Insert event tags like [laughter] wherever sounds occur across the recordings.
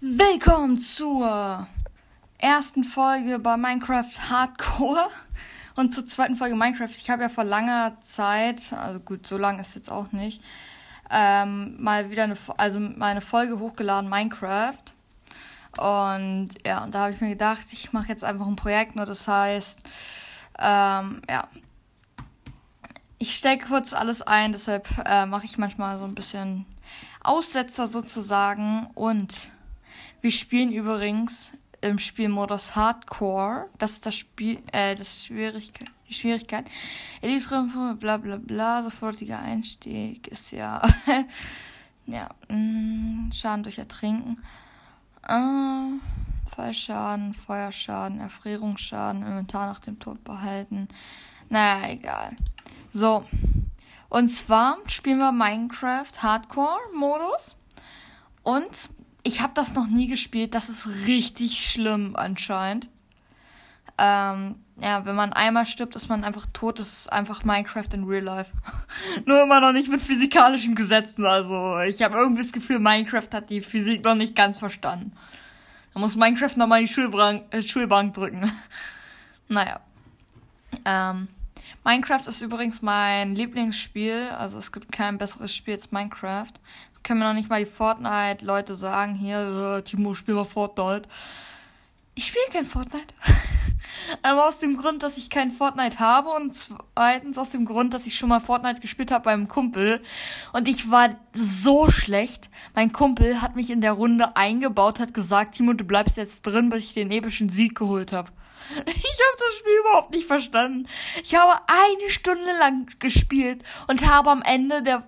Willkommen zur ersten Folge bei Minecraft Hardcore und zur zweiten Folge Minecraft. Ich habe ja vor langer Zeit, also gut, so lang ist jetzt auch nicht, ähm, mal wieder eine, also meine Folge hochgeladen Minecraft. Und ja, und da habe ich mir gedacht, ich mache jetzt einfach ein Projekt, nur das heißt, ähm, ja, ich stelle kurz alles ein, deshalb äh, mache ich manchmal so ein bisschen Aussetzer sozusagen und wir spielen übrigens im Spielmodus Hardcore. Das ist das Spiel, äh, das Schwierigkeit, die Schwierigkeit. Elite bla bla bla, sofortiger Einstieg ist ja, [laughs] ja, mh, mm, Schaden durch Ertrinken. Äh, Fallschaden, Feuerschaden, Erfrierungsschaden, Inventar nach dem Tod behalten. Naja, egal. So. Und zwar spielen wir Minecraft Hardcore-Modus. Und ich habe das noch nie gespielt. Das ist richtig schlimm anscheinend. Ähm, ja, wenn man einmal stirbt, ist man einfach tot. Das ist einfach Minecraft in Real Life. [laughs] Nur immer noch nicht mit physikalischen Gesetzen. Also ich habe irgendwie das Gefühl, Minecraft hat die Physik noch nicht ganz verstanden. Da muss Minecraft nochmal die Schulbank, äh, Schulbank drücken. [laughs] naja. Ähm, Minecraft ist übrigens mein Lieblingsspiel. Also es gibt kein besseres Spiel als Minecraft können mir noch nicht mal die Fortnite-Leute sagen, hier, äh, Timo, spiel mal Fortnite. Ich spiele kein Fortnite. [laughs] Einmal aus dem Grund, dass ich kein Fortnite habe und zweitens aus dem Grund, dass ich schon mal Fortnite gespielt habe beim Kumpel und ich war so schlecht. Mein Kumpel hat mich in der Runde eingebaut, hat gesagt, Timo, du bleibst jetzt drin, bis ich den epischen Sieg geholt habe. Ich habe das Spiel überhaupt nicht verstanden. Ich habe eine Stunde lang gespielt und habe am Ende der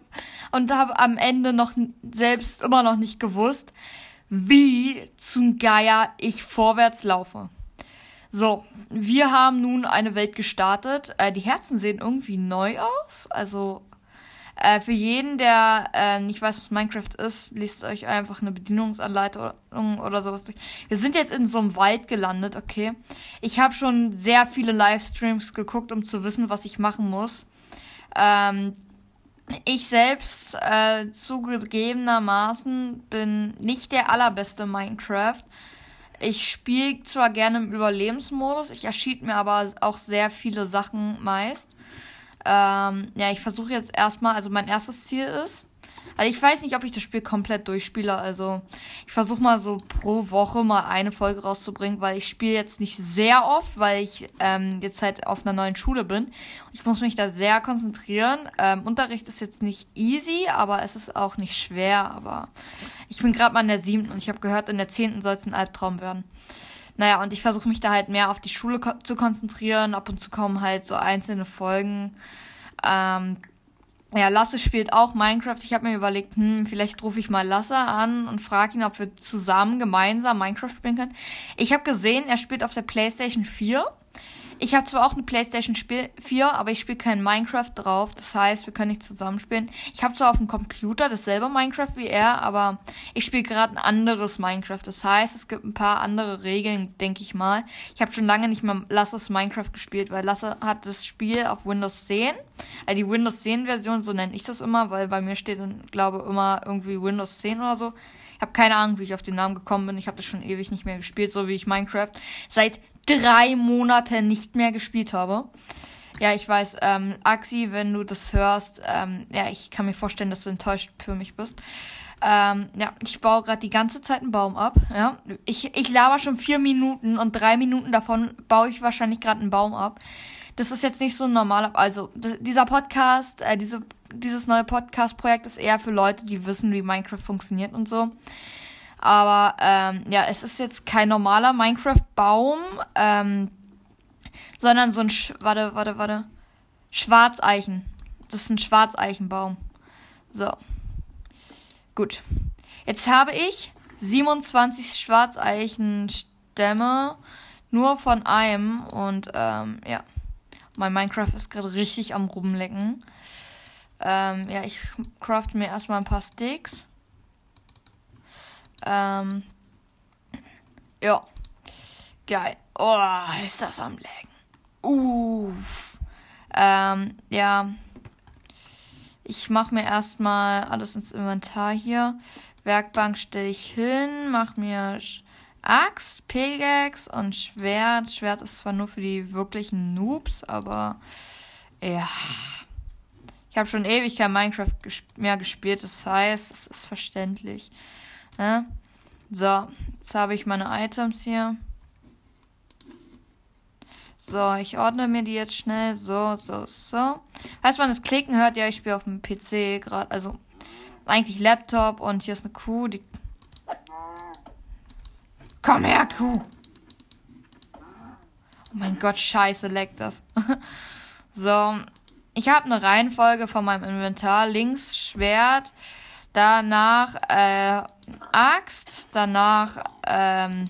und habe am Ende noch selbst immer noch nicht gewusst, wie zum Geier ich vorwärts laufe. So, wir haben nun eine Welt gestartet. Äh, die Herzen sehen irgendwie neu aus. Also äh, für jeden, der äh, nicht weiß, was Minecraft ist, liest euch einfach eine Bedienungsanleitung oder sowas durch. Wir sind jetzt in so einem Wald gelandet, okay. Ich habe schon sehr viele Livestreams geguckt, um zu wissen, was ich machen muss. Ähm, ich selbst äh, zugegebenermaßen bin nicht der allerbeste Minecraft. Ich spiele zwar gerne im Überlebensmodus, ich erschied mir aber auch sehr viele Sachen meist. Ähm, ja, ich versuche jetzt erstmal, also mein erstes Ziel ist, also ich weiß nicht, ob ich das Spiel komplett durchspiele. Also ich versuche mal so pro Woche mal eine Folge rauszubringen, weil ich spiele jetzt nicht sehr oft, weil ich ähm, jetzt halt auf einer neuen Schule bin. Ich muss mich da sehr konzentrieren. Ähm, Unterricht ist jetzt nicht easy, aber es ist auch nicht schwer. Aber ich bin gerade mal in der siebten und ich habe gehört, in der zehnten soll es ein Albtraum werden. Naja, und ich versuche mich da halt mehr auf die Schule ko zu konzentrieren. Ab und zu kommen halt so einzelne Folgen. Ähm, ja, Lasse spielt auch Minecraft. Ich habe mir überlegt, hm, vielleicht rufe ich mal Lasse an und frage ihn, ob wir zusammen gemeinsam Minecraft spielen können. Ich habe gesehen, er spielt auf der PlayStation 4. Ich habe zwar auch eine PlayStation 4, aber ich spiele kein Minecraft drauf. Das heißt, wir können nicht zusammenspielen. Ich habe zwar auf dem Computer dasselbe Minecraft wie er, aber ich spiele gerade ein anderes Minecraft. Das heißt, es gibt ein paar andere Regeln, denke ich mal. Ich habe schon lange nicht mehr Lasses Minecraft gespielt, weil Lasse hat das Spiel auf Windows 10. Also die Windows 10 Version, so nenne ich das immer, weil bei mir steht, glaube immer irgendwie Windows 10 oder so. Ich habe keine Ahnung, wie ich auf den Namen gekommen bin. Ich habe das schon ewig nicht mehr gespielt, so wie ich Minecraft seit drei Monate nicht mehr gespielt habe. Ja, ich weiß, ähm, Axi, wenn du das hörst, ähm, ja, ich kann mir vorstellen, dass du enttäuscht für mich bist. Ähm, ja, ich baue gerade die ganze Zeit einen Baum ab. Ja, ich, ich laber schon vier Minuten und drei Minuten davon baue ich wahrscheinlich gerade einen Baum ab. Das ist jetzt nicht so ein normaler, also dieser Podcast, äh, diese, dieses neue Podcast-Projekt ist eher für Leute, die wissen, wie Minecraft funktioniert und so. Aber ähm, ja, es ist jetzt kein normaler Minecraft-Baum, ähm, sondern so ein, Sch warte, warte, warte, Schwarzeichen. Das ist ein Schwarzeichenbaum. So. Gut. Jetzt habe ich 27 Schwarzeichen-Stämme nur von einem und ähm, ja. Mein Minecraft ist gerade richtig am rumlecken. Ähm, ja, ich craft mir erstmal ein paar Sticks. Ähm, ja. Geil. Oh, ist das am Laggen. Uff. Ähm, ja. Ich mache mir erstmal alles ins Inventar hier. Werkbank stelle ich hin, mache mir Axt, Pickaxe und Schwert. Schwert ist zwar nur für die wirklichen Noobs, aber ja. Ich habe schon ewig kein Minecraft mehr gespielt, das heißt, es ist verständlich. Ja? So, jetzt habe ich meine Items hier. So, ich ordne mir die jetzt schnell. So, so, so. Falls man das Klicken hört, ja, ich spiele auf dem PC gerade. Also eigentlich Laptop und hier ist eine Kuh, die. Komm her, Kuh! Oh mein Gott, scheiße, leckt das. [laughs] so, ich habe eine Reihenfolge von meinem Inventar. Links Schwert, danach äh, Axt, danach ähm,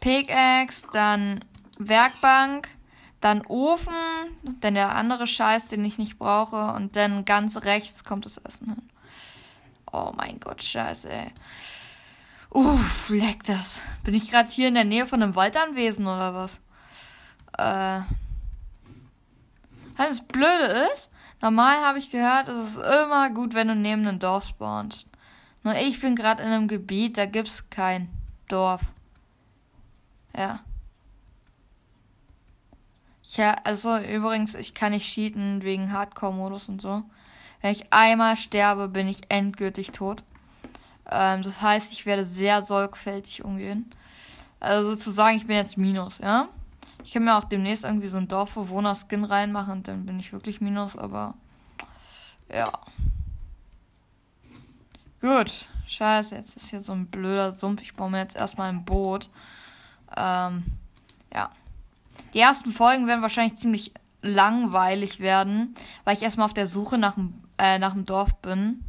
Pickaxe, dann Werkbank, dann Ofen, dann der andere Scheiß, den ich nicht brauche, und dann ganz rechts kommt das Essen hin. Oh mein Gott, scheiße, ey. Uff, leck das. Bin ich gerade hier in der Nähe von einem Waldanwesen oder was? Äh. Das Blöde ist, normal habe ich gehört, es ist immer gut, wenn du neben einem Dorf spawnst. Nur ich bin gerade in einem Gebiet, da gibt's kein Dorf. Ja. Ja, also übrigens, ich kann nicht cheaten wegen Hardcore-Modus und so. Wenn ich einmal sterbe, bin ich endgültig tot. Ähm, das heißt, ich werde sehr sorgfältig umgehen. Also sozusagen, ich bin jetzt Minus, ja. Ich kann mir auch demnächst irgendwie so ein Dorfbewohner-Skin reinmachen und dann bin ich wirklich Minus, aber ja. Gut. Scheiße, jetzt ist hier so ein blöder Sumpf. Ich baue mir jetzt erstmal ein Boot. Ähm, ja. Die ersten Folgen werden wahrscheinlich ziemlich langweilig werden, weil ich erstmal auf der Suche nach dem, äh, nach dem Dorf bin.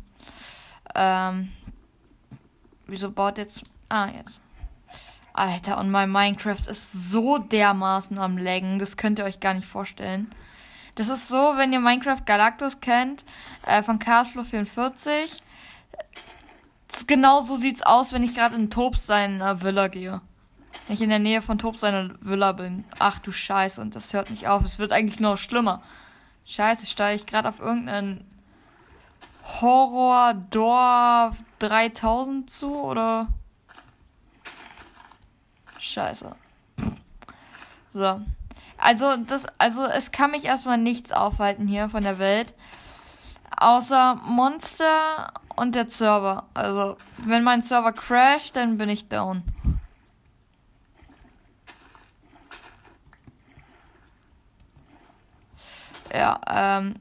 Ähm, wieso baut jetzt. Ah, jetzt. Alter, und mein Minecraft ist so dermaßen am Laggen, das könnt ihr euch gar nicht vorstellen. Das ist so, wenn ihr Minecraft Galactus kennt, äh, von Cashflow 44. Genau so sieht's aus, wenn ich gerade in Tobs seiner Villa gehe. Wenn ich in der Nähe von Tob seiner Villa bin. Ach du Scheiße, und das hört nicht auf. Es wird eigentlich noch schlimmer. Scheiße, steige ich gerade auf irgendeinen Horror-Dorf 3000 zu, oder? Scheiße. So. Also, das, also, es kann mich erstmal nichts aufhalten hier von der Welt. Außer Monster und der Server. Also, wenn mein Server crasht, dann bin ich down. Ja, ähm,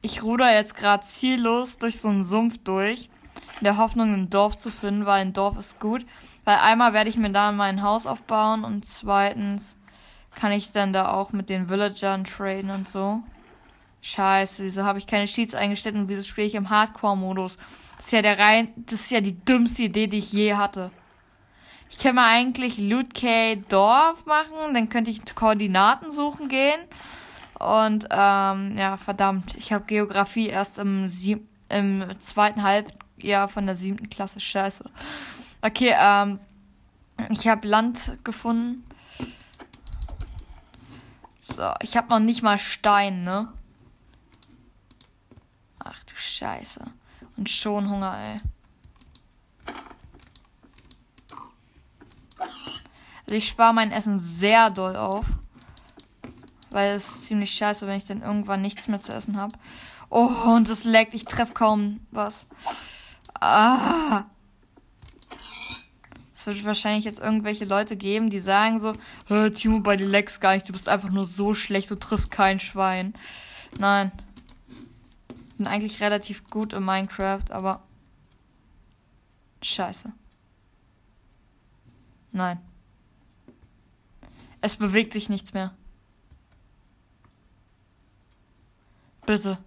ich ruder jetzt gerade ziellos durch so einen Sumpf durch, in der Hoffnung, ein Dorf zu finden, weil ein Dorf ist gut. Weil einmal werde ich mir da mein Haus aufbauen und zweitens kann ich dann da auch mit den Villagern traden und so. Scheiße, wieso habe ich keine Sheets eingestellt und wieso spiele ich im Hardcore-Modus? Das ist ja der rein, das ist ja die dümmste Idee, die ich je hatte. Ich kann mal eigentlich Loot K Dorf machen, dann könnte ich Koordinaten suchen gehen und ähm, ja, verdammt, ich habe Geografie erst im, im zweiten Halbjahr von der siebten Klasse. Scheiße. Okay, ähm, ich habe Land gefunden. So, ich habe noch nicht mal Stein, ne? Ach du Scheiße. Und schon Hunger, ey. Also ich spare mein Essen sehr doll auf. Weil es ist ziemlich scheiße, wenn ich dann irgendwann nichts mehr zu essen habe. Oh, und es leckt. Ich treffe kaum was. Ah. Wird wahrscheinlich jetzt irgendwelche Leute geben, die sagen so, Timo, bei dir leckst gar nicht. Du bist einfach nur so schlecht. Du triffst kein Schwein. Nein. Bin eigentlich relativ gut in Minecraft, aber... Scheiße. Nein. Es bewegt sich nichts mehr. Bitte.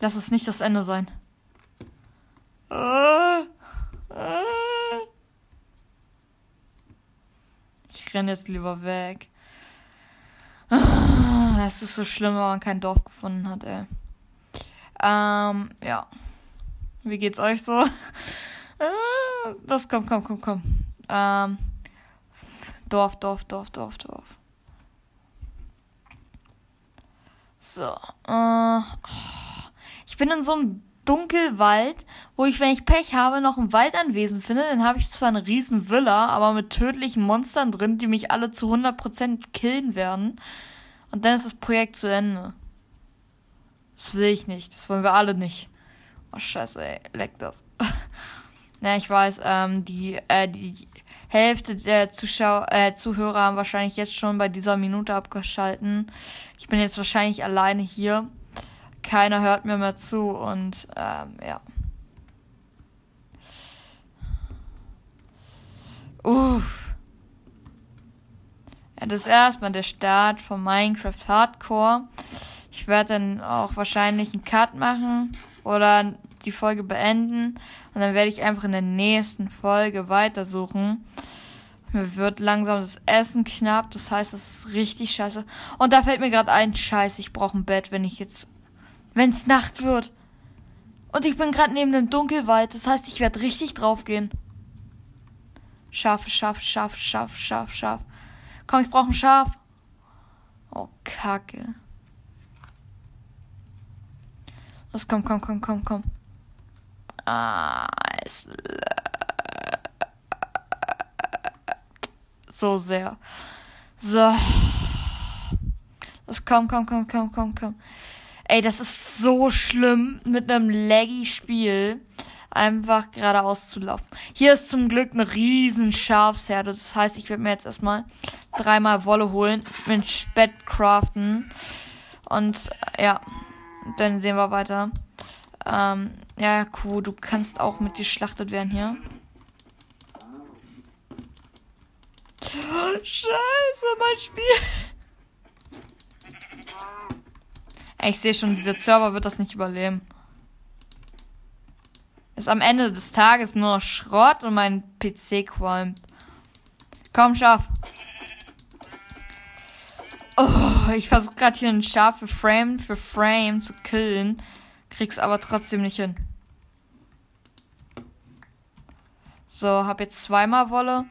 Lass es nicht das Ende sein. Ich renne jetzt lieber weg. Es ist so schlimm, wenn man kein Dorf gefunden hat, ey. Ähm, ja. Wie geht's euch so? Das kommt, komm, komm, komm. Ähm, Dorf, Dorf, Dorf, Dorf, Dorf. So. Äh, ich bin in so einem Dunkelwald, wo ich, wenn ich Pech habe, noch ein Waldanwesen finde. Dann habe ich zwar eine riesen Villa, aber mit tödlichen Monstern drin, die mich alle zu 100% killen werden. Und dann ist das Projekt zu Ende. Das will ich nicht. Das wollen wir alle nicht. Oh, scheiße, ey. Leck das. [laughs] Na, ich weiß, ähm, die, äh, die Hälfte der Zuschauer, äh, Zuhörer haben wahrscheinlich jetzt schon bei dieser Minute abgeschalten. Ich bin jetzt wahrscheinlich alleine hier. Keiner hört mir mehr zu und ähm, ja. Uff. Ja, das ist erstmal der Start von Minecraft Hardcore. Ich werde dann auch wahrscheinlich einen Cut machen oder die Folge beenden. Und dann werde ich einfach in der nächsten Folge weitersuchen. Mir wird langsam das Essen knapp. Das heißt, es ist richtig scheiße. Und da fällt mir gerade ein, scheiße, ich brauche ein Bett, wenn ich jetzt. Wenn es Nacht wird. Und ich bin gerade neben dem Dunkelwald. Das heißt, ich werde richtig draufgehen. Schaf, Schaf, Schaf, Schaf, Schaf, Schaf. Komm, ich brauche ein Schaf. Oh, Kacke. Los, komm, komm, komm, komm, komm. Ah, es so sehr. So. Los, komm, komm, komm, komm, komm, komm. Ey, das ist so schlimm mit einem laggy Spiel einfach geradeaus zu laufen. Hier ist zum Glück eine riesen Schafsherde. Das heißt, ich werde mir jetzt erstmal dreimal Wolle holen, mit Spett craften. Und ja, dann sehen wir weiter. Ähm, ja, cool, du kannst auch mit geschlachtet werden hier. [laughs] Scheiße, mein Spiel. Ich sehe schon, dieser Server wird das nicht überleben. Ist am Ende des Tages nur Schrott und mein PC qualmt. Komm, Schaf. Oh, ich versuche gerade hier ein Schaf für Frame für Frame zu killen. Krieg's aber trotzdem nicht hin. So, hab jetzt zweimal Wolle.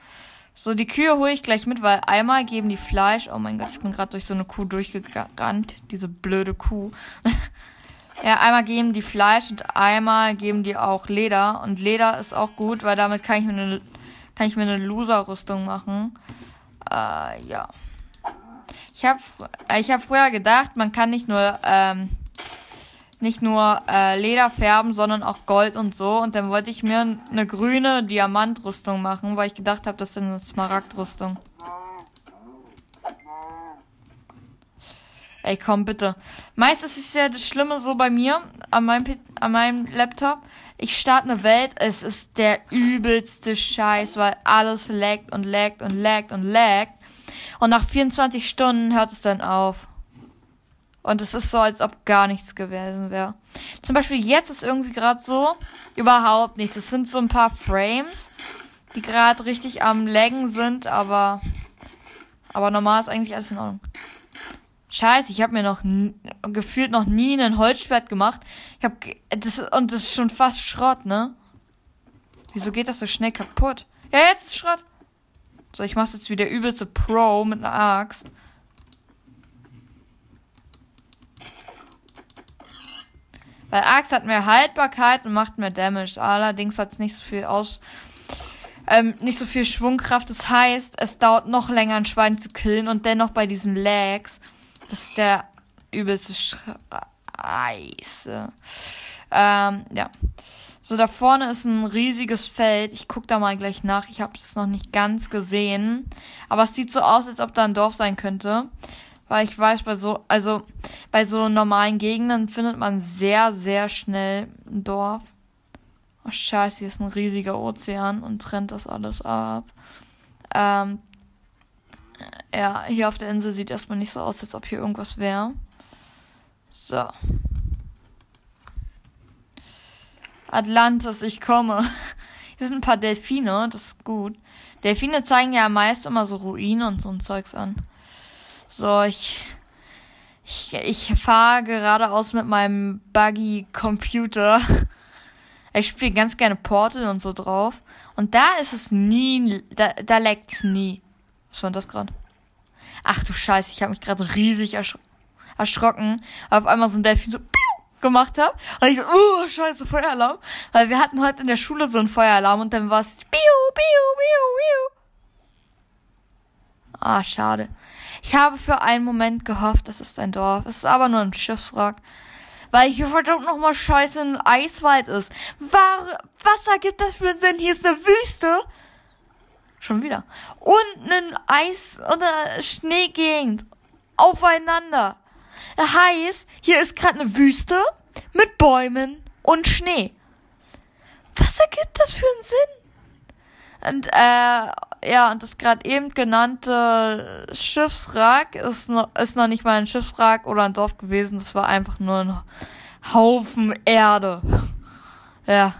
So, die Kühe hole ich gleich mit, weil einmal geben die Fleisch. Oh mein Gott, ich bin gerade durch so eine Kuh durchgerannt. Diese blöde Kuh. [laughs] ja, einmal geben die Fleisch und einmal geben die auch Leder. Und Leder ist auch gut, weil damit kann ich mir eine, kann ich mir eine Loser-Rüstung machen. Äh, ja. Ich habe ich hab früher gedacht, man kann nicht nur ähm, nicht nur äh, Leder färben, sondern auch Gold und so. Und dann wollte ich mir eine grüne Diamantrüstung machen, weil ich gedacht habe, das ist eine Smaragdrüstung. Ey, komm bitte. Meistens ist ja das Schlimme so bei mir an meinem, an meinem Laptop. Ich starte eine Welt, es ist der übelste Scheiß, weil alles laggt und laggt und laggt und laggt. Und nach 24 Stunden hört es dann auf. Und es ist so, als ob gar nichts gewesen wäre. Zum Beispiel jetzt ist irgendwie gerade so überhaupt nichts. Es sind so ein paar Frames, die gerade richtig am Laggen sind, aber aber normal ist eigentlich alles in Ordnung. Scheiße, ich habe mir noch gefühlt noch nie einen Holzschwert gemacht. Ich habe das und das ist schon fast Schrott, ne? Wieso geht das so schnell kaputt? Ja, jetzt ist Schrott. So, ich mach's jetzt wieder übelste Pro mit einer Axt. Weil Axt hat mehr Haltbarkeit und macht mehr Damage. Allerdings hat es nicht so viel aus. Ähm, nicht so viel Schwungkraft. Das heißt, es dauert noch länger, ein Schwein zu killen und dennoch bei diesen Lags. Das ist der übelste Scheiße. Ähm, ja. So, da vorne ist ein riesiges Feld. Ich guck da mal gleich nach. Ich habe es noch nicht ganz gesehen. Aber es sieht so aus, als ob da ein Dorf sein könnte. Weil ich weiß, bei so, also bei so normalen Gegenden findet man sehr, sehr schnell ein Dorf. Oh scheiße, hier ist ein riesiger Ozean und trennt das alles ab. Ähm, ja, hier auf der Insel sieht erstmal nicht so aus, als ob hier irgendwas wäre. So. Atlantis, ich komme. [laughs] Hier sind ein paar Delfine, das ist gut. Delfine zeigen ja meist immer so Ruinen und so ein Zeugs an. So, ich. Ich, ich fahre geradeaus mit meinem Buggy-Computer. [laughs] Ich spiele ganz gerne Portal und so drauf. Und da ist es nie, da, da leckt's nie. Was war denn das gerade? Ach du Scheiße, ich habe mich gerade riesig ersch erschrocken. Auf einmal so ein Delfin so piu, gemacht habe. Und ich so, uh, scheiße, Feueralarm. Weil wir hatten heute in der Schule so einen Feueralarm und dann war es piu, piu, piu, piu. Ah, schade. Ich habe für einen Moment gehofft, das ist ein Dorf. Es ist aber nur ein Schiffswrack. Weil hier verdammt nochmal scheiße ein Eiswald ist. War, was ergibt das für einen Sinn? Hier ist eine Wüste. Schon wieder. Und ein Eis- eine Schneegegend. Aufeinander. Das heißt, hier ist gerade eine Wüste mit Bäumen und Schnee. Was ergibt das für einen Sinn? Und äh, ja, und das gerade eben genannte Schiffswrack ist noch, ist noch nicht mal ein Schiffswrack oder ein Dorf gewesen. Das war einfach nur ein Haufen Erde. Ja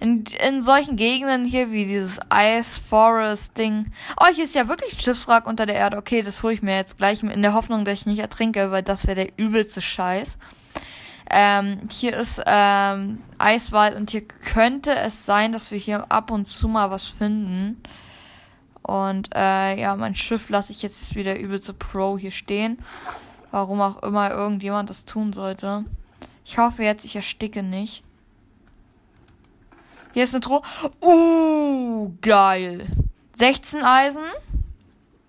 in, in solchen Gegenden hier wie dieses Ice Forest Ding. Oh, hier ist ja wirklich Schiffswrack unter der Erde. Okay, das hole ich mir jetzt gleich in der Hoffnung, dass ich nicht ertrinke, weil das wäre der übelste Scheiß. Ähm, hier ist ähm, Eiswald und hier könnte es sein, dass wir hier ab und zu mal was finden. Und äh, ja, mein Schiff lasse ich jetzt wieder übelste Pro hier stehen. Warum auch immer irgendjemand das tun sollte. Ich hoffe jetzt, ich ersticke nicht. Hier ist eine Truhe. Uh, geil. 16 Eisen,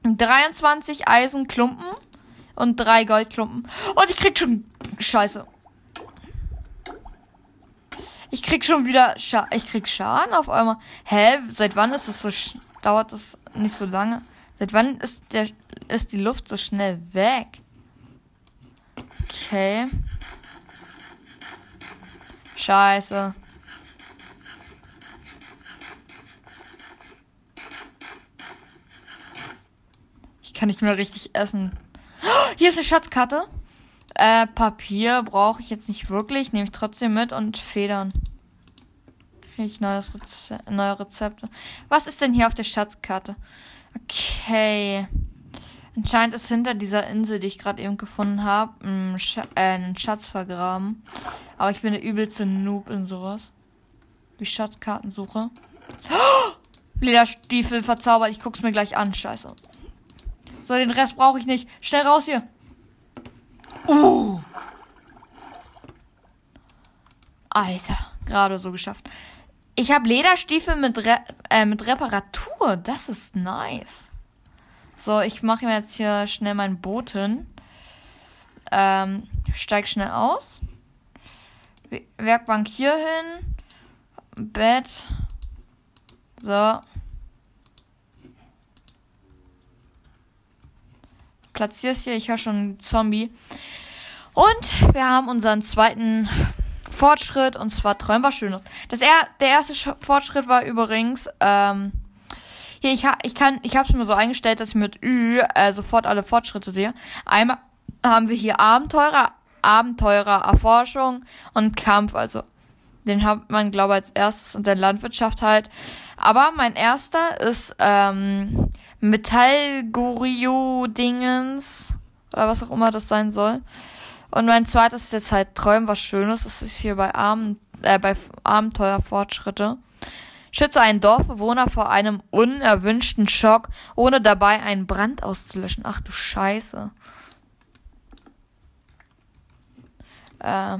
23 Eisenklumpen und 3 Goldklumpen. Und ich krieg schon Scheiße. Ich krieg schon wieder Scha ich krieg Schaden auf einmal. Hä, seit wann ist das so dauert das nicht so lange? Seit wann ist der ist die Luft so schnell weg? Okay. Scheiße. Kann nicht mehr richtig essen. Hier ist eine Schatzkarte. Äh, Papier brauche ich jetzt nicht wirklich. Nehme ich trotzdem mit und Federn. Kriege ich neues Reze neue Rezepte. Was ist denn hier auf der Schatzkarte? Okay. Anscheinend ist hinter dieser Insel, die ich gerade eben gefunden habe, ein, Sch äh, ein Schatz vergraben. Aber ich bin der übelste Noob in sowas. Wie Schatzkartensuche. Oh! Lederstiefel verzaubert. Ich guck's mir gleich an. Scheiße. So, den Rest brauche ich nicht. Schnell raus hier. Uh. Alter, gerade so geschafft. Ich habe Lederstiefel mit, Re äh, mit Reparatur. Das ist nice. So, ich mache mir jetzt hier schnell mein Boot hin. Ähm, steig schnell aus. Werkbank hier hin. Bett. So. Platzierst hier. Ich höre schon einen Zombie. Und wir haben unseren zweiten Fortschritt und zwar Träum was Schönes. Das er, der erste Sch Fortschritt war übrigens, ähm, hier, ich, ha, ich kann, ich habe es mir so eingestellt, dass ich mit Ü äh, sofort alle Fortschritte sehe. Einmal haben wir hier Abenteurer, Abenteurer, Erforschung und Kampf, also den hat man, glaube ich, als erstes und dann Landwirtschaft halt. Aber mein erster ist ähm, Metallgorio-Dingens. Oder was auch immer das sein soll. Und mein zweites ist jetzt halt Träumen was Schönes. Das ist hier bei, Abend, äh, bei Abenteuerfortschritte. Schütze einen Dorfbewohner vor einem unerwünschten Schock, ohne dabei einen Brand auszulöschen. Ach du Scheiße. Äh,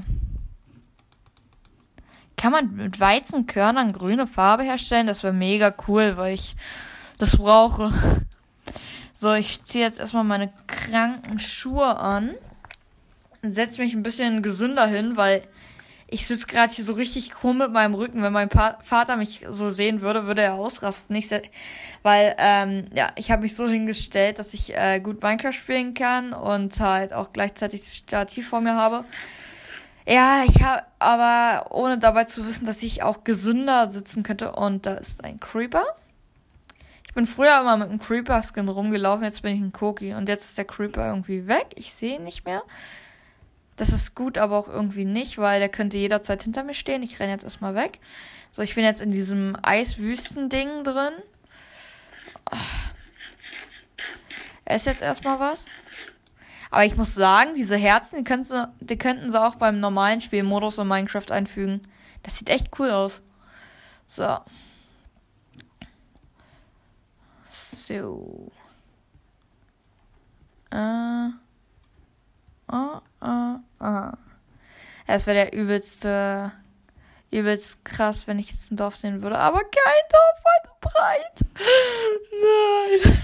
kann man mit Weizenkörnern grüne Farbe herstellen? Das wäre mega cool, weil ich das brauche. So, ich ziehe jetzt erstmal meine kranken Schuhe an. Setze mich ein bisschen gesünder hin, weil ich sitze gerade hier so richtig krumm mit meinem Rücken. Wenn mein pa Vater mich so sehen würde, würde er ausrasten. Nicht weil, ähm, ja, ich habe mich so hingestellt, dass ich äh, gut Minecraft spielen kann und halt auch gleichzeitig das Stativ vor mir habe. Ja, ich habe aber ohne dabei zu wissen, dass ich auch gesünder sitzen könnte. Und da ist ein Creeper. Ich bin früher immer mit einem Creeper-Skin rumgelaufen, jetzt bin ich ein Koki. Und jetzt ist der Creeper irgendwie weg. Ich sehe ihn nicht mehr. Das ist gut, aber auch irgendwie nicht, weil der könnte jederzeit hinter mir stehen. Ich renne jetzt erstmal weg. So, ich bin jetzt in diesem Eiswüsten-Ding drin. Oh. Ess jetzt erstmal was. Aber ich muss sagen, diese Herzen, die, könnten sie, die könnten sie auch beim normalen Spielmodus in Minecraft einfügen. Das sieht echt cool aus. So. So. Äh. Ah, ah, ah. Es wäre der übelste, übelst krass, wenn ich jetzt ein Dorf sehen würde. Aber kein Dorf weiter breit. [laughs] Nein.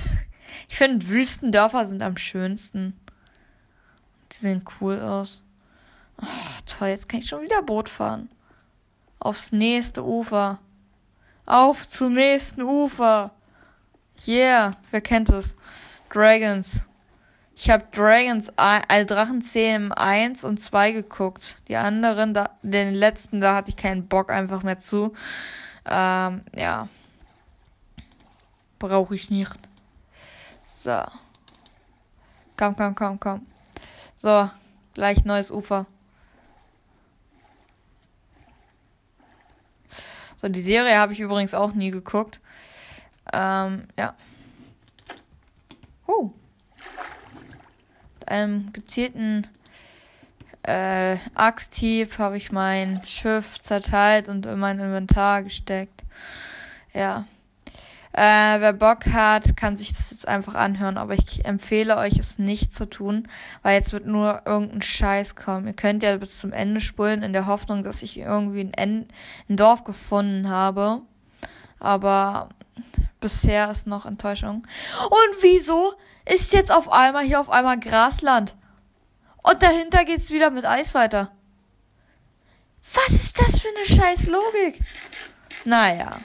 Ich finde, Wüstendörfer sind am schönsten. Die sehen cool aus. Oh, toll, jetzt kann ich schon wieder Boot fahren. Aufs nächste Ufer. Auf zum nächsten Ufer. Yeah, wer kennt es? Dragons. Ich habe Dragons, äh, Drachenzähmen 1 und 2 geguckt. Die anderen, da, den letzten, da hatte ich keinen Bock einfach mehr zu. Ähm, ja. Brauche ich nicht. So. Komm, komm, komm, komm. So, gleich neues Ufer. So, die Serie habe ich übrigens auch nie geguckt. Ähm, ja. Huh einem gezielten äh, Axthieb habe ich mein Schiff zerteilt und in mein Inventar gesteckt. Ja. Äh, wer Bock hat, kann sich das jetzt einfach anhören, aber ich empfehle euch, es nicht zu tun, weil jetzt wird nur irgendein Scheiß kommen. Ihr könnt ja bis zum Ende spulen, in der Hoffnung, dass ich irgendwie ein, End ein Dorf gefunden habe. Aber bisher ist noch Enttäuschung. Und wieso ist jetzt auf einmal hier auf einmal Grasland. Und dahinter geht's wieder mit Eis weiter. Was ist das für eine scheiß Logik? Naja.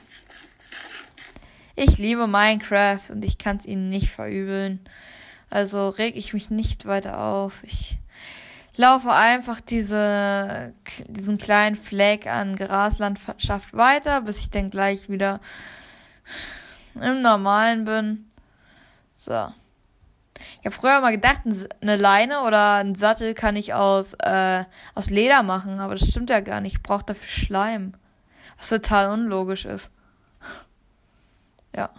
Ich liebe Minecraft und ich kann's ihnen nicht verübeln. Also reg ich mich nicht weiter auf. Ich laufe einfach diese, diesen kleinen Fleck an Graslandschaft weiter, bis ich dann gleich wieder im Normalen bin. So. Ich habe früher mal gedacht, eine Leine oder ein Sattel kann ich aus, äh, aus Leder machen, aber das stimmt ja gar nicht. Ich brauche dafür Schleim. Was total unlogisch ist. [laughs] Ja.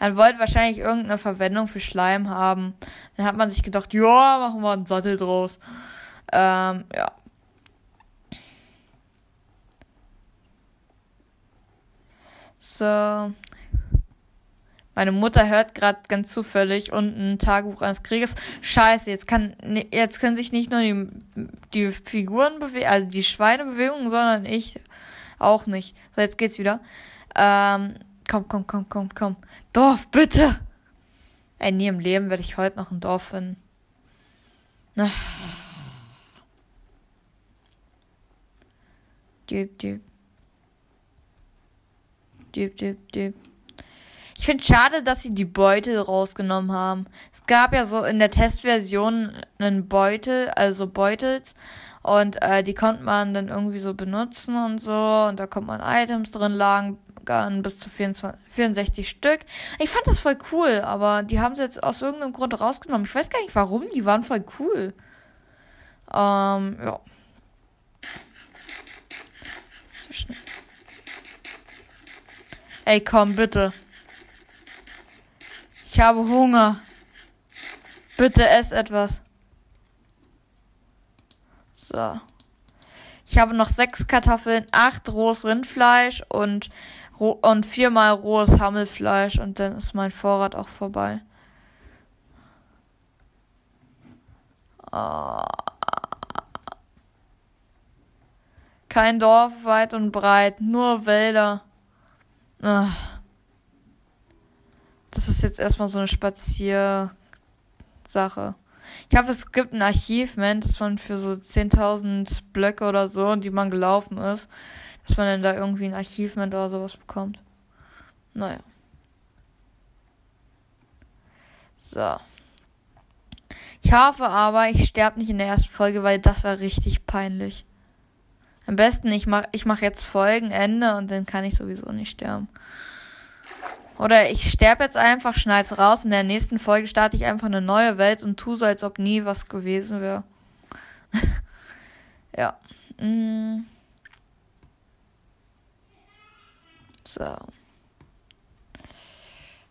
Man wollte wahrscheinlich irgendeine Verwendung für Schleim haben. Dann hat man sich gedacht, ja, machen wir einen Sattel draus. Ähm, ja. So. Meine Mutter hört gerade ganz zufällig unten ein Tagebuch eines Krieges. Scheiße, jetzt kann jetzt können sich nicht nur die, die Figuren bewegen, also die Schweinebewegungen, sondern ich auch nicht. So, jetzt geht's wieder. Ähm, komm, komm, komm, komm, komm. Dorf, bitte! Ey, nie im Leben werde ich heute noch ein Dorf finden. Ach. Düb, düb. Düb, düb, düb. Ich finde schade, dass sie die Beutel rausgenommen haben. Es gab ja so in der Testversion einen Beutel, also Beutels. Und äh, die konnte man dann irgendwie so benutzen und so. Und da konnte man Items drin lagern, bis zu 24, 64 Stück. Ich fand das voll cool, aber die haben sie jetzt aus irgendeinem Grund rausgenommen. Ich weiß gar nicht warum, die waren voll cool. Ähm, ja. Ey, komm, bitte. Ich habe Hunger. Bitte ess etwas. So. Ich habe noch sechs Kartoffeln, acht rohes Rindfleisch und, und viermal rohes Hammelfleisch und dann ist mein Vorrat auch vorbei. Oh. Kein Dorf weit und breit, nur Wälder. Ugh das ist jetzt erstmal so eine Spaziersache. Ich hoffe, es gibt ein Archivment, das man für so 10.000 Blöcke oder so, die man gelaufen ist, dass man dann da irgendwie ein Archivment oder sowas bekommt. Naja. So. Ich hoffe aber, ich sterbe nicht in der ersten Folge, weil das war richtig peinlich. Am besten, ich mach, ich mach jetzt Folgenende und dann kann ich sowieso nicht sterben. Oder ich sterbe jetzt einfach, schneid's raus. In der nächsten Folge starte ich einfach eine neue Welt und tu so, als ob nie was gewesen wäre. [laughs] ja. Mm. So.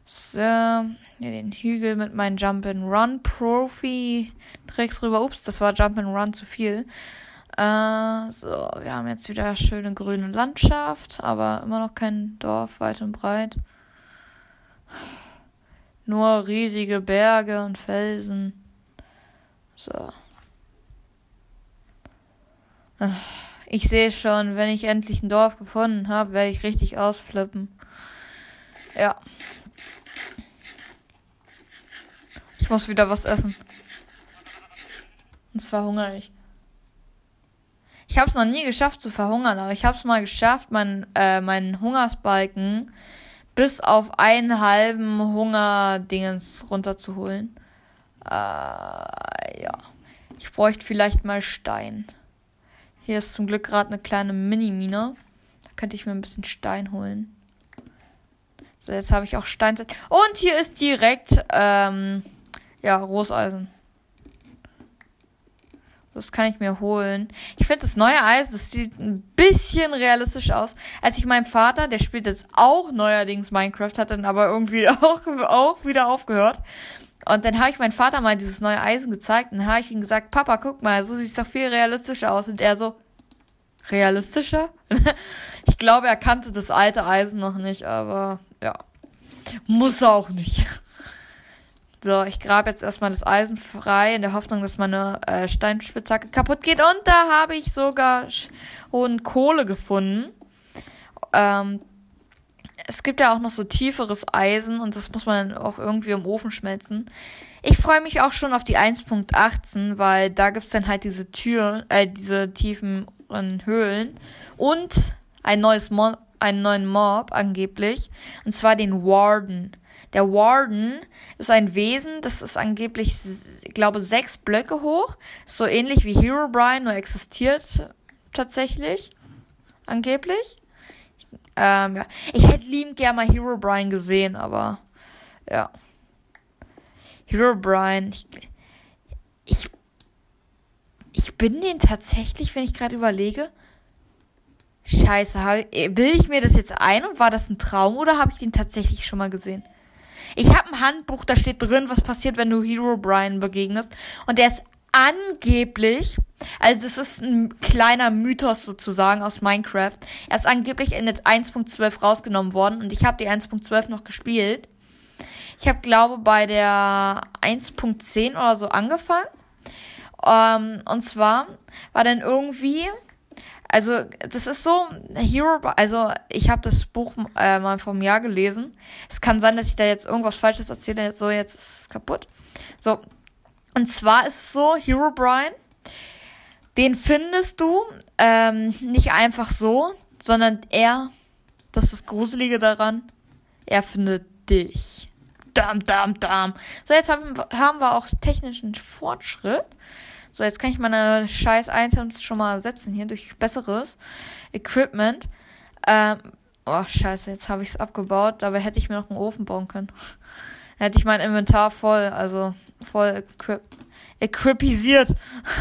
So. Ja, den Hügel mit meinen Jump'n'Run Profi Tricks rüber. Ups, das war Jump'n'Run zu viel. Äh, so, wir haben jetzt wieder schöne grüne Landschaft, aber immer noch kein Dorf weit und breit. Nur riesige Berge und Felsen. So. Ich sehe schon, wenn ich endlich ein Dorf gefunden habe, werde ich richtig ausflippen. Ja. Ich muss wieder was essen. Und zwar hungere ich. Ich habe es noch nie geschafft zu verhungern, aber ich habe es mal geschafft, mein, äh, meinen Hungersbalken bis auf einen halben Hungerdingens runterzuholen. Äh, ja. Ich bräuchte vielleicht mal Stein. Hier ist zum Glück gerade eine kleine Mini-Mine. Da könnte ich mir ein bisschen Stein holen. So, jetzt habe ich auch Stein. Und hier ist direkt, ähm, ja, Roseisen. Das kann ich mir holen. Ich finde das neue Eis, das sieht ein bisschen realistisch aus. Als ich meinem Vater, der spielt jetzt auch neuerdings Minecraft, hat dann aber irgendwie [laughs] auch, auch wieder aufgehört. Und dann habe ich meinem Vater mal dieses neue Eisen gezeigt und habe ich ihm gesagt, Papa, guck mal, so sieht es doch viel realistischer aus. Und er so, realistischer? [laughs] ich glaube, er kannte das alte Eisen noch nicht, aber ja. Muss er auch nicht. So, ich grabe jetzt erstmal das Eisen frei in der Hoffnung, dass meine äh, Steinspitzhacke kaputt geht. Und da habe ich sogar schon Kohle gefunden. Ähm, es gibt ja auch noch so tieferes Eisen und das muss man auch irgendwie im Ofen schmelzen. Ich freue mich auch schon auf die 1.18, weil da gibt's dann halt diese Tür, äh, diese tiefen Höhlen und ein neues Mo einen neuen Mob angeblich. Und zwar den Warden. Der Warden ist ein Wesen, das ist angeblich, ich glaube, sechs Blöcke hoch. So ähnlich wie Herobrine, nur existiert tatsächlich. Angeblich. Ähm, ja. Ich hätte liebend gerne mal Herobrine gesehen, aber ja. Herobrine. Ich, ich, ich bin den tatsächlich, wenn ich gerade überlege. Scheiße, will ich mir das jetzt ein und war das ein Traum oder habe ich den tatsächlich schon mal gesehen? Ich habe ein Handbuch, da steht drin, was passiert, wenn du Hero Brian begegnest. Und der ist angeblich, also das ist ein kleiner Mythos sozusagen aus Minecraft. Er ist angeblich in jetzt 1.12 rausgenommen worden und ich habe die 1.12 noch gespielt. Ich habe glaube bei der 1.10 oder so angefangen. Ähm, und zwar war dann irgendwie also, das ist so, Hero, also ich habe das Buch äh, mal vom Jahr gelesen. Es kann sein, dass ich da jetzt irgendwas Falsches erzähle. So, jetzt ist es kaputt. So, und zwar ist es so, Hero Brian, den findest du ähm, nicht einfach so, sondern er, das ist das Gruselige daran, er findet dich. Dam, dam, dam. So, jetzt haben, haben wir auch technischen Fortschritt. So, jetzt kann ich meine scheiß Items schon mal setzen hier durch besseres Equipment. Ähm, oh, scheiße, jetzt habe ich es abgebaut. Dabei hätte ich mir noch einen Ofen bauen können. [laughs] hätte ich mein Inventar voll, also voll equip equipisiert.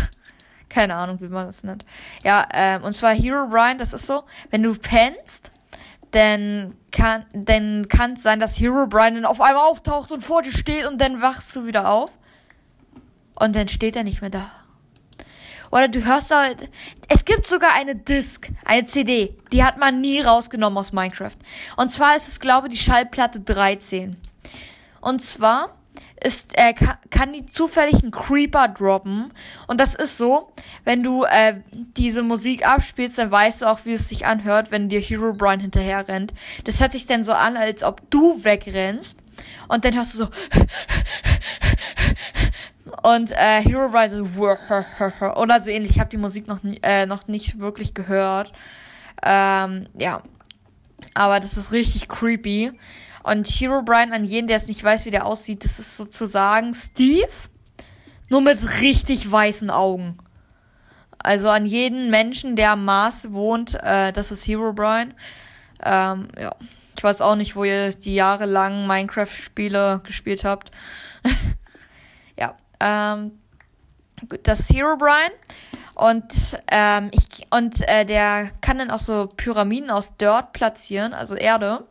[laughs] Keine Ahnung, wie man das nennt. Ja, ähm, und zwar Hero Brian, das ist so, wenn du pennst, dann kann, dann kann es sein, dass Hero Brian dann auf einmal auftaucht und vor dir steht und dann wachst du wieder auf. Und dann steht er nicht mehr da. Oder du hörst halt, es gibt sogar eine Disc, eine CD, die hat man nie rausgenommen aus Minecraft. Und zwar ist es, glaube ich, die Schallplatte 13. Und zwar ist, äh, kann die zufällig einen Creeper droppen. Und das ist so, wenn du äh, diese Musik abspielst, dann weißt du auch, wie es sich anhört, wenn dir Hero Brian hinterher rennt. Das hört sich dann so an, als ob du wegrennst. Und dann hörst du so [laughs] und äh, Hero Rise oder so ähnlich. Ich habe die Musik noch, äh, noch nicht wirklich gehört. Ähm, ja. Aber das ist richtig creepy. Und Hero Brian, an jeden, der es nicht weiß, wie der aussieht, das ist sozusagen Steve, nur mit richtig weißen Augen. Also an jeden Menschen, der am Mars wohnt, äh, das ist Hero Brian. Ähm, ja. Ich weiß auch nicht, wo ihr die jahrelang Minecraft-Spiele gespielt habt. [laughs] Ähm, das Hero Brian. Und, ähm, ich, und äh, der kann dann auch so Pyramiden aus Dirt platzieren, also Erde.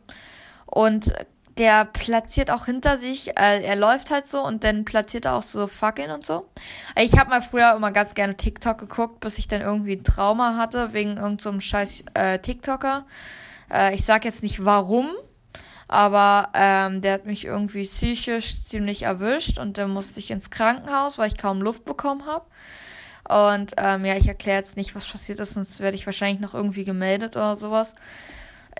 Und der platziert auch hinter sich, äh, er läuft halt so und dann platziert er auch so Fackeln und so. Ich habe mal früher immer ganz gerne TikTok geguckt, bis ich dann irgendwie ein Trauma hatte wegen irgendeinem so scheiß äh, TikToker. Äh, ich sag jetzt nicht warum, Aber ähm, der hat mich irgendwie psychisch ziemlich erwischt und dann musste ich ins Krankenhaus, weil ich kaum Luft bekommen habe. Und ähm, ja, ich erkläre jetzt nicht, was passiert ist, sonst werde ich wahrscheinlich noch irgendwie gemeldet oder sowas.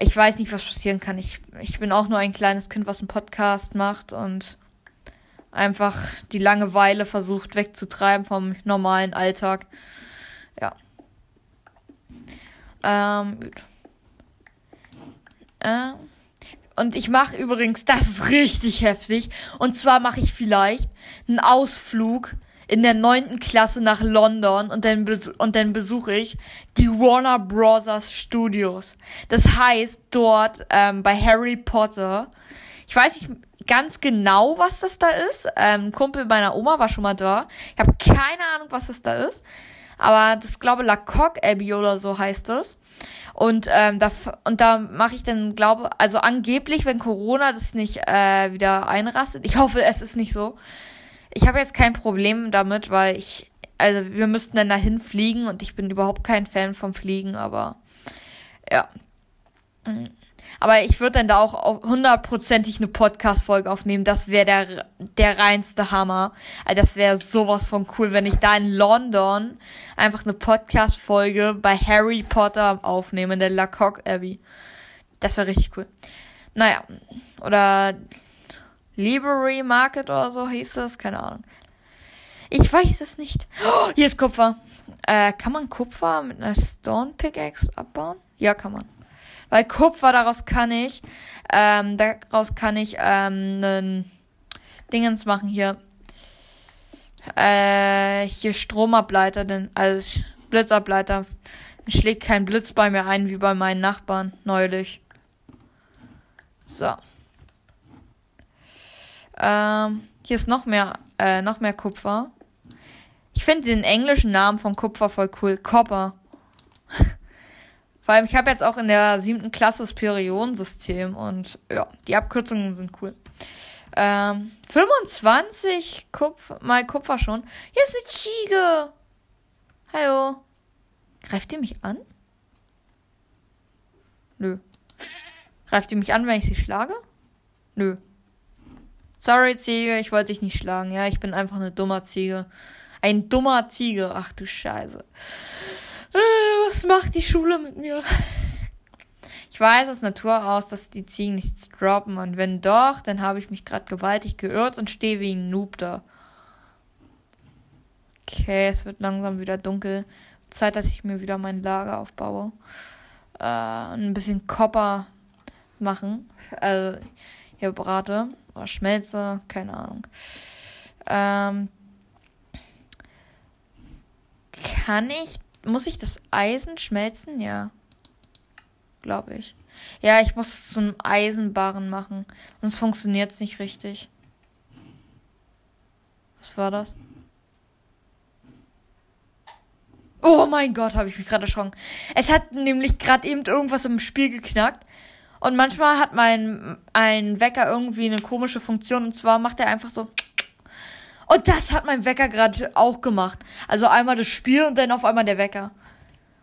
Ich weiß nicht, was passieren kann. Ich, ich bin auch nur ein kleines Kind, was einen Podcast macht und einfach die Langeweile versucht wegzutreiben vom normalen Alltag. Ja. Ähm, gut. Äh, und ich mache übrigens, das ist richtig heftig. Und zwar mache ich vielleicht einen Ausflug in der neunten Klasse nach London und dann, und dann besuche ich die Warner Bros. Studios. Das heißt, dort ähm, bei Harry Potter, ich weiß nicht ganz genau, was das da ist. Ähm, Kumpel meiner Oma war schon mal da. Ich habe keine Ahnung, was das da ist. Aber das glaube La Coque Abbey oder so heißt es. Und ähm, da und da mache ich dann glaube also angeblich, wenn Corona das nicht äh, wieder einrastet. Ich hoffe, es ist nicht so. Ich habe jetzt kein Problem damit, weil ich also wir müssten dann dahin fliegen und ich bin überhaupt kein Fan vom Fliegen, aber ja. Mhm. Aber ich würde dann da auch hundertprozentig eine Podcast-Folge aufnehmen. Das wäre der, der reinste Hammer. Also das wäre sowas von cool, wenn ich da in London einfach eine Podcast-Folge bei Harry Potter aufnehme, in der La Coque Abbey. Das wäre richtig cool. Naja. Oder Library Market oder so hieß das. Keine Ahnung. Ich weiß es nicht. Oh, hier ist Kupfer. Äh, kann man Kupfer mit einer Stone Pickaxe abbauen? Ja, kann man. Weil Kupfer, daraus kann ich, ähm, daraus kann ich, ähm, nen Dingens machen hier. Äh, hier Stromableiter, denn, also Blitzableiter. Schlägt kein Blitz bei mir ein, wie bei meinen Nachbarn neulich. So. Ähm, hier ist noch mehr, äh, noch mehr Kupfer. Ich finde den englischen Namen von Kupfer voll cool. Copper. Vor allem, ich habe jetzt auch in der siebten Klasse das Periodensystem und ja, die Abkürzungen sind cool. Ähm, 25 Kupfer, mal Kupfer schon. Hier ist eine Ziege. Hallo. Greift die mich an? Nö. Greift die mich an, wenn ich sie schlage? Nö. Sorry, Ziege, ich wollte dich nicht schlagen. Ja, ich bin einfach eine dummer Ziege. Ein dummer Ziege. Ach du Scheiße. Äh, was macht die Schule mit mir? Ich weiß aus Natur aus, dass die Ziegen nichts droppen. Und wenn doch, dann habe ich mich gerade gewaltig geirrt und stehe wie ein Noob da. Okay, es wird langsam wieder dunkel. Zeit, dass ich mir wieder mein Lager aufbaue. Äh, ein bisschen Kopper machen. Also, hier brate. Oder schmelze. Keine Ahnung. Ähm, kann ich muss ich das Eisen schmelzen? Ja. Glaube ich. Ja, ich muss es zum Eisenbarren machen. Sonst funktioniert es nicht richtig. Was war das? Oh mein Gott, habe ich mich gerade erschrocken. Es hat nämlich gerade eben irgendwas im Spiel geknackt. Und manchmal hat mein ein Wecker irgendwie eine komische Funktion. Und zwar macht er einfach so. Und das hat mein Wecker gerade auch gemacht. Also einmal das Spiel und dann auf einmal der Wecker.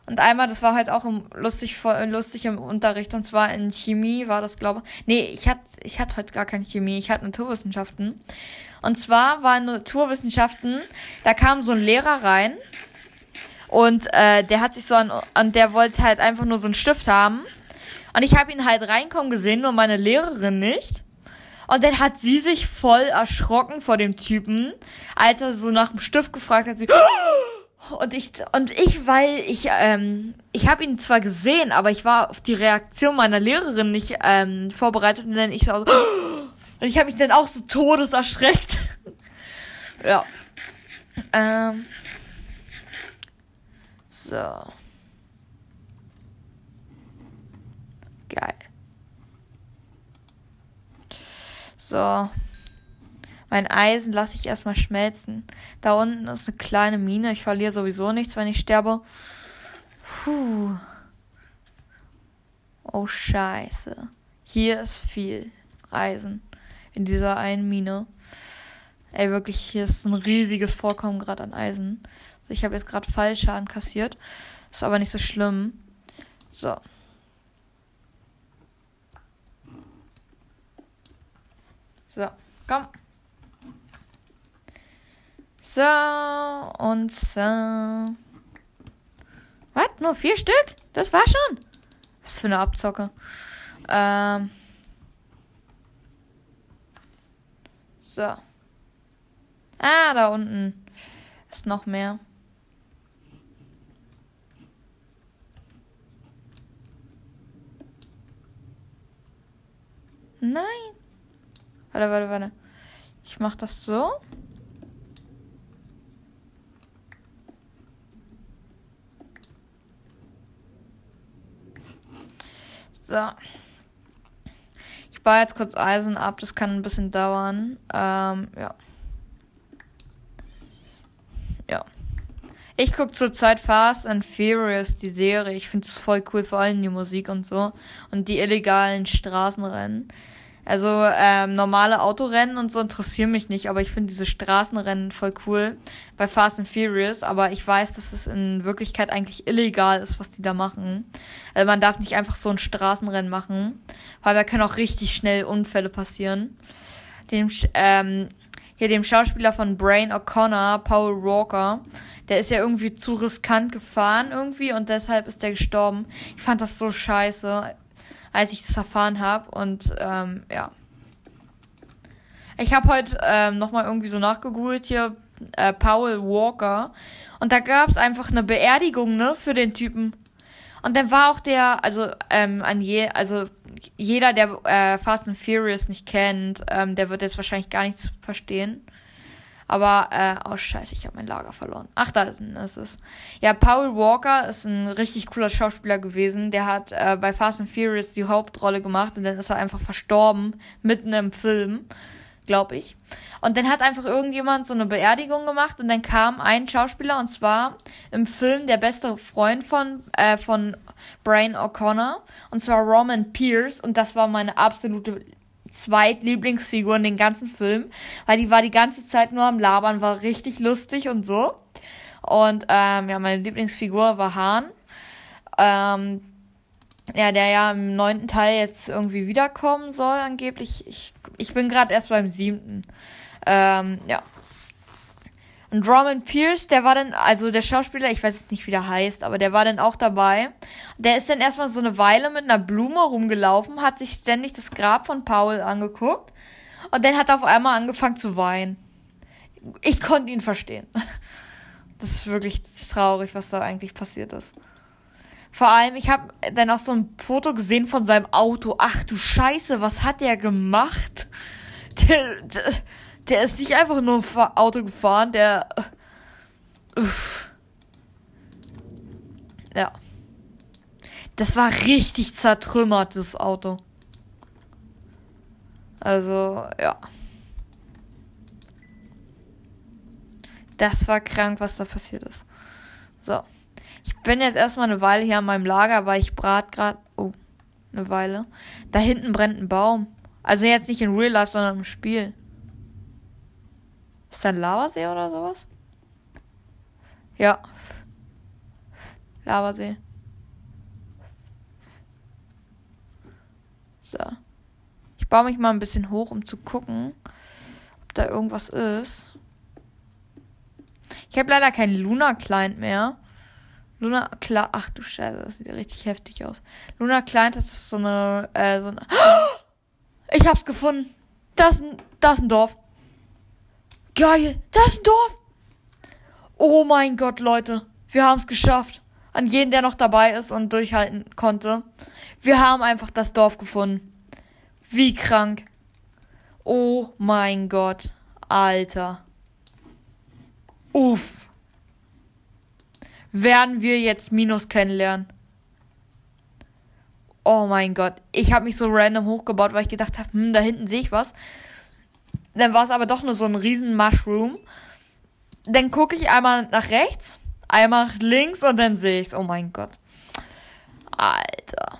Und einmal, das war halt auch im, lustig, lustig im Unterricht, und zwar in Chemie war das, glaube ich. Nee, ich hatte ich hatte heute gar keine Chemie, ich hatte Naturwissenschaften. Und zwar war in Naturwissenschaften, da kam so ein Lehrer rein und äh, der hat sich so an, und der wollte halt einfach nur so einen Stift haben. Und ich habe ihn halt reinkommen gesehen, nur meine Lehrerin nicht. Und dann hat sie sich voll erschrocken vor dem Typen, als er so nach dem Stift gefragt hat. Sie, [gasps] und ich und ich, weil ich ähm, ich habe ihn zwar gesehen, aber ich war auf die Reaktion meiner Lehrerin nicht ähm, vorbereitet und dann ich so [gasps] und ich habe mich dann auch so todeserschreckt. [laughs] ja. Ähm. So. Geil. So. Mein Eisen lasse ich erstmal schmelzen. Da unten ist eine kleine Mine. Ich verliere sowieso nichts, wenn ich sterbe. Puh. Oh, scheiße. Hier ist viel Eisen. In dieser einen Mine. Ey, wirklich, hier ist ein riesiges Vorkommen gerade an Eisen. Ich habe jetzt gerade Fallschaden kassiert. Ist aber nicht so schlimm. So. So, komm. So, und so. Was? Nur vier Stück? Das war schon? Was für eine Abzocke. Ähm. So. Ah, da unten ist noch mehr. Nein. Warte, warte, warte. Ich mach das so. So. Ich baue jetzt kurz Eisen ab, das kann ein bisschen dauern. Ähm, ja. Ja. Ich gucke zurzeit Fast and Furious, die Serie. Ich finde es voll cool, vor allem die Musik und so. Und die illegalen Straßenrennen. Also ähm, normale Autorennen und so interessieren mich nicht, aber ich finde diese Straßenrennen voll cool bei Fast and Furious. Aber ich weiß, dass es in Wirklichkeit eigentlich illegal ist, was die da machen. Also man darf nicht einfach so ein Straßenrennen machen, weil da können auch richtig schnell Unfälle passieren. Dem, ähm, hier dem Schauspieler von Brain O'Connor, Paul Walker, der ist ja irgendwie zu riskant gefahren irgendwie und deshalb ist der gestorben. Ich fand das so scheiße, als ich das erfahren habe und ähm, ja. Ich habe heute ähm, nochmal irgendwie so nachgegoogelt hier, äh, Paul Walker. Und da gab es einfach eine Beerdigung, ne, für den Typen. Und dann war auch der, also ähm, an je, also jeder, der äh, Fast and Furious nicht kennt, ähm, der wird jetzt wahrscheinlich gar nichts verstehen. Aber, äh, oh scheiße, ich habe mein Lager verloren. Ach, da ist, es. Ja, Paul Walker ist ein richtig cooler Schauspieler gewesen. Der hat äh, bei Fast and Furious die Hauptrolle gemacht und dann ist er einfach verstorben, mitten im Film, glaube ich. Und dann hat einfach irgendjemand so eine Beerdigung gemacht und dann kam ein Schauspieler und zwar im Film der beste Freund von, äh, von Brian O'Connor und zwar Roman Pierce und das war meine absolute Zweitlieblingsfigur in den ganzen Film, weil die war die ganze Zeit nur am Labern, war richtig lustig und so. Und ähm, ja, meine Lieblingsfigur war Hahn. Ähm, ja, der ja im neunten Teil jetzt irgendwie wiederkommen soll, angeblich. Ich, ich bin gerade erst beim siebten. Ähm, ja. Und Roman Pierce, der war dann, also der Schauspieler, ich weiß jetzt nicht, wie der heißt, aber der war dann auch dabei. Der ist dann erstmal so eine Weile mit einer Blume rumgelaufen, hat sich ständig das Grab von Paul angeguckt und dann hat er auf einmal angefangen zu weinen. Ich konnte ihn verstehen. [laughs] Das ist wirklich traurig, was da eigentlich passiert ist. Vor allem, ich habe dann auch so ein Foto gesehen von seinem Auto. Ach du Scheiße, was hat der gemacht? [laughs] Der, der, der ist nicht einfach nur ein Auto gefahren, der. Uff. Ja. Das war richtig zertrümmert, das Auto. Also, ja. Das war krank, was da passiert ist. So. Ich bin jetzt erstmal eine Weile hier an meinem Lager, weil ich brat gerade. Oh, eine Weile. Da hinten brennt ein Baum. Also jetzt nicht in Real Life, sondern im Spiel. Ist da ein Lavasee oder sowas? Ja. Lavasee. So. Ich baue mich mal ein bisschen hoch, um zu gucken, ob da irgendwas ist. Ich habe leider keinen Luna Client mehr. Luna klar, ach du Scheiße, das sieht richtig heftig aus. Luna Client, das ist so eine, äh, so eine. [gasps] Ich hab's gefunden. Das, das ist ein Dorf. Geil, das ist ein Dorf. Oh mein Gott, Leute. Wir haben es geschafft. An jeden, der noch dabei ist und durchhalten konnte. Wir haben einfach das Dorf gefunden. Wie krank. Oh mein Gott. Alter. Uff. Werden wir jetzt Minus kennenlernen? Oh mein Gott. Ich habe mich so random hochgebaut, weil ich gedacht habe, hm, da hinten sehe ich was. Dann war es aber doch nur so ein riesen Mushroom. Dann gucke ich einmal nach rechts, einmal nach links und dann sehe ich's. Oh mein Gott. Alter.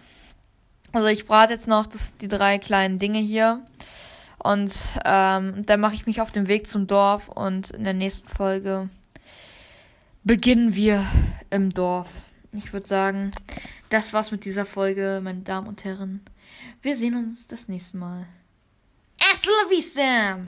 Also ich brate jetzt noch das, die drei kleinen Dinge hier. Und ähm, dann mache ich mich auf den Weg zum Dorf und in der nächsten Folge beginnen wir im Dorf. Ich würde sagen, das war's mit dieser Folge, meine Damen und Herren. Wir sehen uns das nächste Mal. Essa é a visão!